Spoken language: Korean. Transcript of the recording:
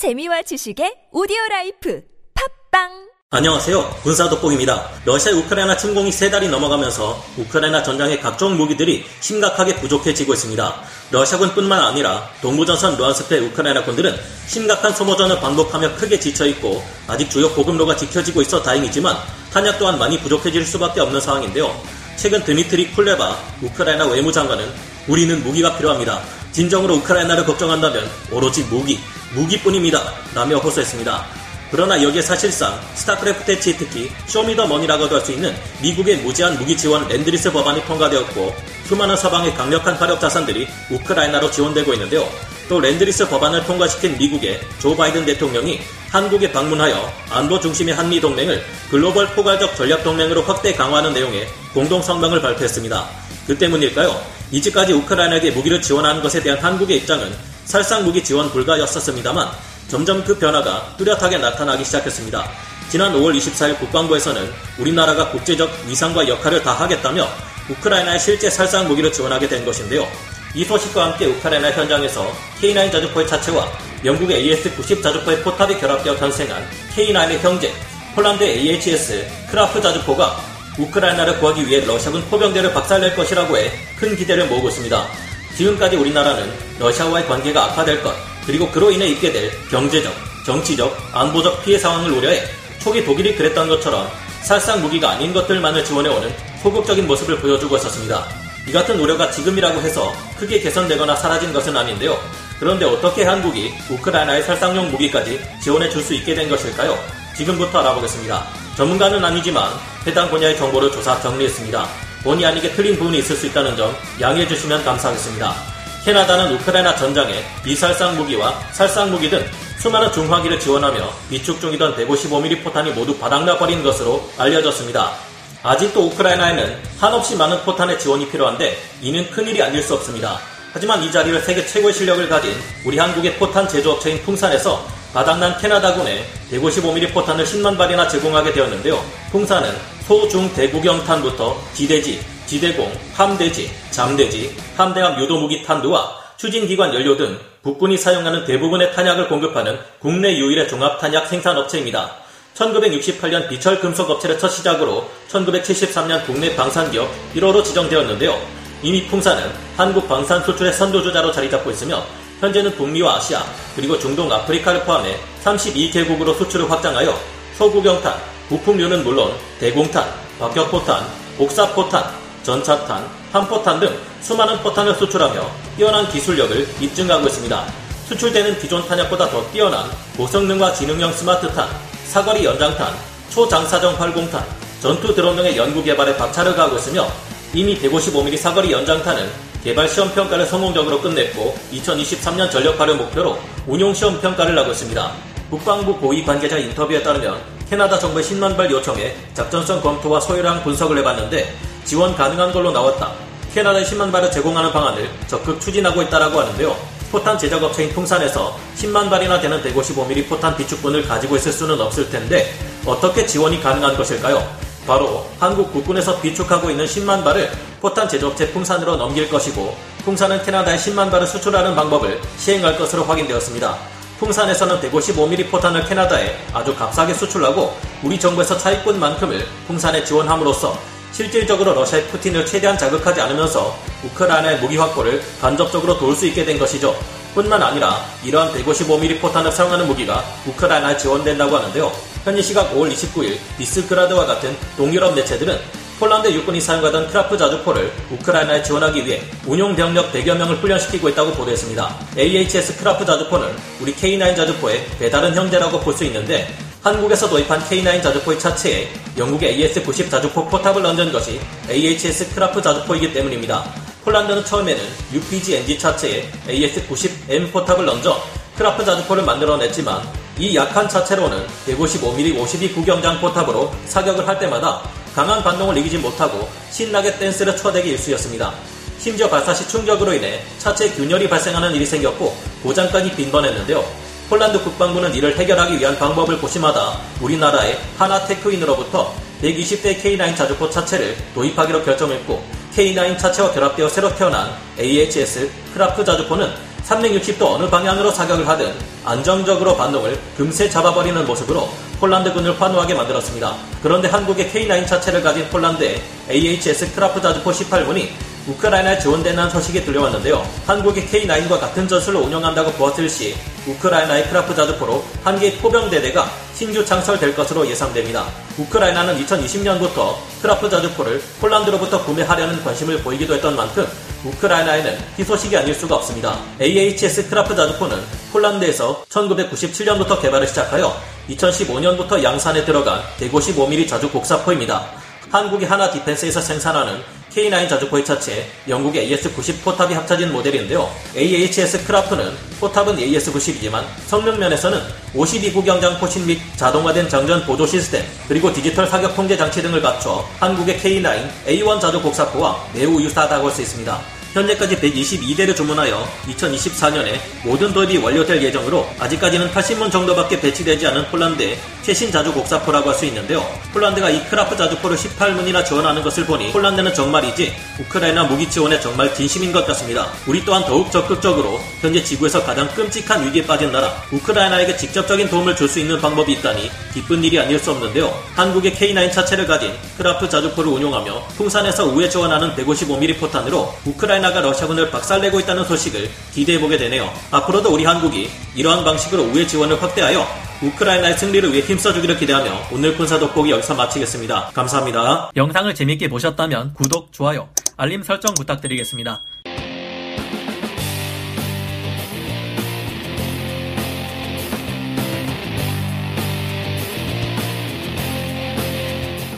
재미와 지식의 오디오 라이프 팟빵 안녕하세요. 군사독복입니다. 러시아 우크라이나 침공이 세 달이 넘어가면서 우크라이나 전장의 각종 무기들이 심각하게 부족해지고 있습니다. 러시아군뿐만 아니라 동부전선 루안스크의 우크라이나 군들은 심각한 소모전을 반복하며 크게 지쳐있고 아직 주요 보급로가 지켜지고 있어 다행이지만 탄약 또한 많이 부족해질 수밖에 없는 상황인데요. 최근 드미트리 쿨레바 우크라이나 외무장관은 우리는 무기가 필요합니다. 진정으로 우크라이나를 걱정한다면 오로지 무기, 무기뿐입니다. 라며 호소했습니다. 그러나 여기에 사실상 스타크래프트의 치트키 show me the money라고도 할 수 있는 미국의 무제한 무기 지원 Lend-Lease 법안이 통과되었고 수많은 서방의 강력한 화력 자산들이 우크라이나로 지원되고 있는데요. 또 Lend-Lease 법안을 통과시킨 미국의 조 바이든 대통령이 한국에 방문하여 안보 중심의 한미 동맹을 글로벌 포괄적 전략 동맹으로 확대 강화하는 내용의 공동 성명을 발표했습니다. 그 때문일까요? 이제까지 우크라이나에게 무기를 지원하는 것에 대한 한국의 입장은 살상 무기 지원 불가였었습니다만 점점 그 변화가 뚜렷하게 나타나기 시작했습니다. 지난 5월 24일 국방부에서는 우리나라가 국제적 위상과 역할을 다하겠다며 우크라이나의 실제 살상 무기를 지원하게 된 것인데요. 이 소식과 함께 우크라이나 현장에서 K9 자주포의 차체와 영국의 AS-90 자주포의 포탑이 결합되어 탄생한 K9의 형제, 폴란드의 AHS 크라프 자주포가 우크라이나를 구하기 위해 러시아군 포병대를 박살낼 것이라고 해 큰 기대를 모으고 있습니다. 지금까지 우리나라는 러시아와의 관계가 악화될 것, 그리고 그로 인해 있게 될 경제적, 정치적, 안보적 피해 상황을 우려해 초기 독일이 그랬던 것처럼 살상 무기가 아닌 것들만을 지원해오는 소극적인 모습을 보여주고 있었습니다. 이 같은 우려가 지금이라고 해서 크게 개선되거나 사라진 것은 아닌데요. 그런데 어떻게 한국이 우크라이나의 살상용 무기까지 지원해 줄 수 있게 된 것일까요? 지금부터 알아보겠습니다. 전문가는 아니지만 해당 분야의 정보를 조사 정리했습니다. 본의 아니게 틀린 부분이 있을 수 있다는 점 양해해 주시면 감사하겠습니다. 캐나다는 우크라이나 전장에 비살상 무기와 살상 무기 등 수많은 중화기를 지원하며 비축 중이던 155mm 포탄이 모두 바닥나 버린 것으로 알려졌습니다. 아직도 우크라이나에는 한없이 많은 포탄의 지원이 필요한데 이는 큰일이 아닐 수 없습니다. 하지만 이 자리를 세계 최고의 실력을 가진 우리 한국의 포탄 제조업체인 풍산에서 바닥난 캐나다군에 155mm 포탄을 10만 발이나 제공하게 되었는데요. 풍산은 소, 중, 대구경탄부터 지대지, 지대공, 함대지, 잠대지, 함대함 유도무기 탄두와 추진기관 연료 등 북군이 사용하는 대부분의 탄약을 공급하는 국내 유일의 종합탄약 생산업체입니다. 1968년 비철 금속업체를 첫 시작으로 1973년 국내 방산기업 1호로 지정되었는데요. 이미 풍사는 한국 방산 수출의 선도주자로 자리 잡고 있으며 현재는 북미와 아시아 그리고 중동 아프리카를 포함해 32개국으로 수출을 확장하여 소구경탄, 부품류는 물론 대공탄, 박격포탄, 복사포탄, 전차탄, 함포탄 등 수많은 포탄을 수출하며 뛰어난 기술력을 입증하고 있습니다. 수출되는 기존 탄약보다 더 뛰어난 고성능과 지능형 스마트탄, 사거리 연장탄, 초장사정 활공탄, 전투 드론 등의 연구 개발에 박차를 가하고 있으며 이미 155mm 사거리 연장탄은 개발 시험 평가를 성공적으로 끝냈고 2023년 전력화를 목표로 운용 시험 평가를 하고 있습니다. 국방부 고위 관계자 인터뷰에 따르면 캐나다 정부의 10만 발 요청에 작전성 검토와 소요량 분석을 해봤는데 지원 가능한 걸로 나왔다. 캐나다에 10만 발을 제공하는 방안을 적극 추진하고 있다라고 하는데요. 포탄 제작업체인 풍산에서 10만 발이나 되는 155mm 포탄 비축분을 가지고 있을 수는 없을 텐데 어떻게 지원이 가능한 것일까요? 바로 한국 국군에서 비축하고 있는 10만 발을 포탄 제조업체 풍산으로 넘길 것이고 풍산은 캐나다에 10만 발을 수출하는 방법을 시행할 것으로 확인되었습니다. 풍산에서는 155mm 포탄을 캐나다에 아주 값싸게 수출하고 우리 정부에서 차입군만큼을 풍산에 지원함으로써 실질적으로 러시아의 푸틴을 최대한 자극하지 않으면서 우크라이나의 무기 확보를 간접적으로 도울 수 있게 된 것이죠. 뿐만 아니라 이러한 155mm 포탄을 사용하는 무기가 우크라이나에 지원된다고 하는데요. 현지 시각 5월 29일 비스그라드와 같은 동유럽 매체들은 폴란드 육군이 사용하던 크라프 자주포를 우크라이나에 지원하기 위해 운용 병력 100여 명을 훈련시키고 있다고 보도했습니다. AHS 크라프 자주포는 우리 K9 자주포의 배다른 형제라고 볼 수 있는데 한국에서 도입한 K9 자주포의 차체에 영국의 AS-90 자주포 포탑을 얹은 것이 AHS 크라프 자주포이기 때문입니다. 폴란드는 처음에는 UPG NG 차체에 AS-90M 포탑을 얹어 크라프 자주포를 만들어냈지만 이 약한 차체로는 155mm 52 구경장 포탑으로 사격을 할 때마다 강한 반동을 이기지 못하고 신나게 댄스를 쳐대기 일쑤였습니다. 심지어 발사 시 충격으로 인해 차체 균열이 발생하는 일이 생겼고 고장까지 빈번했는데요. 폴란드 국방부는 이를 해결하기 위한 방법을 고심하다 우리나라의 한화테크윈으로부터 120대 K9 자주포 차체를 도입하기로 결정했고 K9 차체와 결합되어 새로 태어난 AHS 크라프 자주포는 360도 어느 방향으로 사격을 하든 안정적으로 반동을 금세 잡아버리는 모습으로 폴란드군을 환호하게 만들었습니다. 그런데 한국의 K9 차체를 가진 폴란드의 AHS 크라프 자주포 18문이 우크라이나에 지원된다는 소식이 들려왔는데요. 한국의 K9과 같은 전술로 운영한다고 보았을 시 우크라이나의 크라프 자주포로 한 개의 포병대대가 신규 창설될 것으로 예상됩니다. 우크라이나는 2020년부터 크라프 자주포를 폴란드로부터 구매하려는 관심을 보이기도 했던 만큼 우크라이나에는 희소식이 아닐 수가 없습니다. AHS 크라프 자주포는 폴란드에서 1997년부터 개발을 시작하여 2015년부터 양산에 들어간 155mm 자주 곡사포입니다. 한국의 하나 디펜스에서 생산하는 K9 자주포의 차체, 영국의 AS90 포탑이 합쳐진 모델인데요. AHS 크라프는 포탑은 AS90이지만 성능 면에서는 52구 경장 포신 및 자동화된 장전 보조 시스템, 그리고 디지털 사격 통제 장치 등을 갖춰 한국의 K9 A1 자주 곡사포와 매우 유사하다고 할 수 있습니다. 현재까지 122대를 주문하여 2024년에 모든 도입이 완료될 예정으로 아직까지는 80문 정도밖에 배치되지 않은 폴란드의 최신 자주 곡사포라고 할 수 있는데요. 폴란드가 이 크라프 자주포를 18문이나 지원하는 것을 보니 폴란드는 정말이지 우크라이나 무기 지원에 정말 진심인 것 같습니다. 우리 또한 더욱 적극적으로 현재 지구에서 가장 끔찍한 위기에 빠진 나라 우크라이나에게 직접적인 도움을 줄 수 있는 방법이 있다니 기쁜 일이 아닐 수 없는데요. 한국의 K9 차체를 가진 크라프 자주포를 운용하며 풍산에서 우회 지원하는 155mm 포탄으로 우크라이나가 러시아군을 박살내고 있다는 소식을 기대해보게 되네요. 앞으로도 우리 한국이 이러한 방식으로 우회 지원을 확대하여 우크라이나의 승리를 위해 힘써주기를 기대하며 오늘 군사 돋보기 여기서 마치겠습니다. 감사합니다. 영상을 재밌게 보셨다면 구독, 좋아요, 알림 설정 부탁드리겠습니다.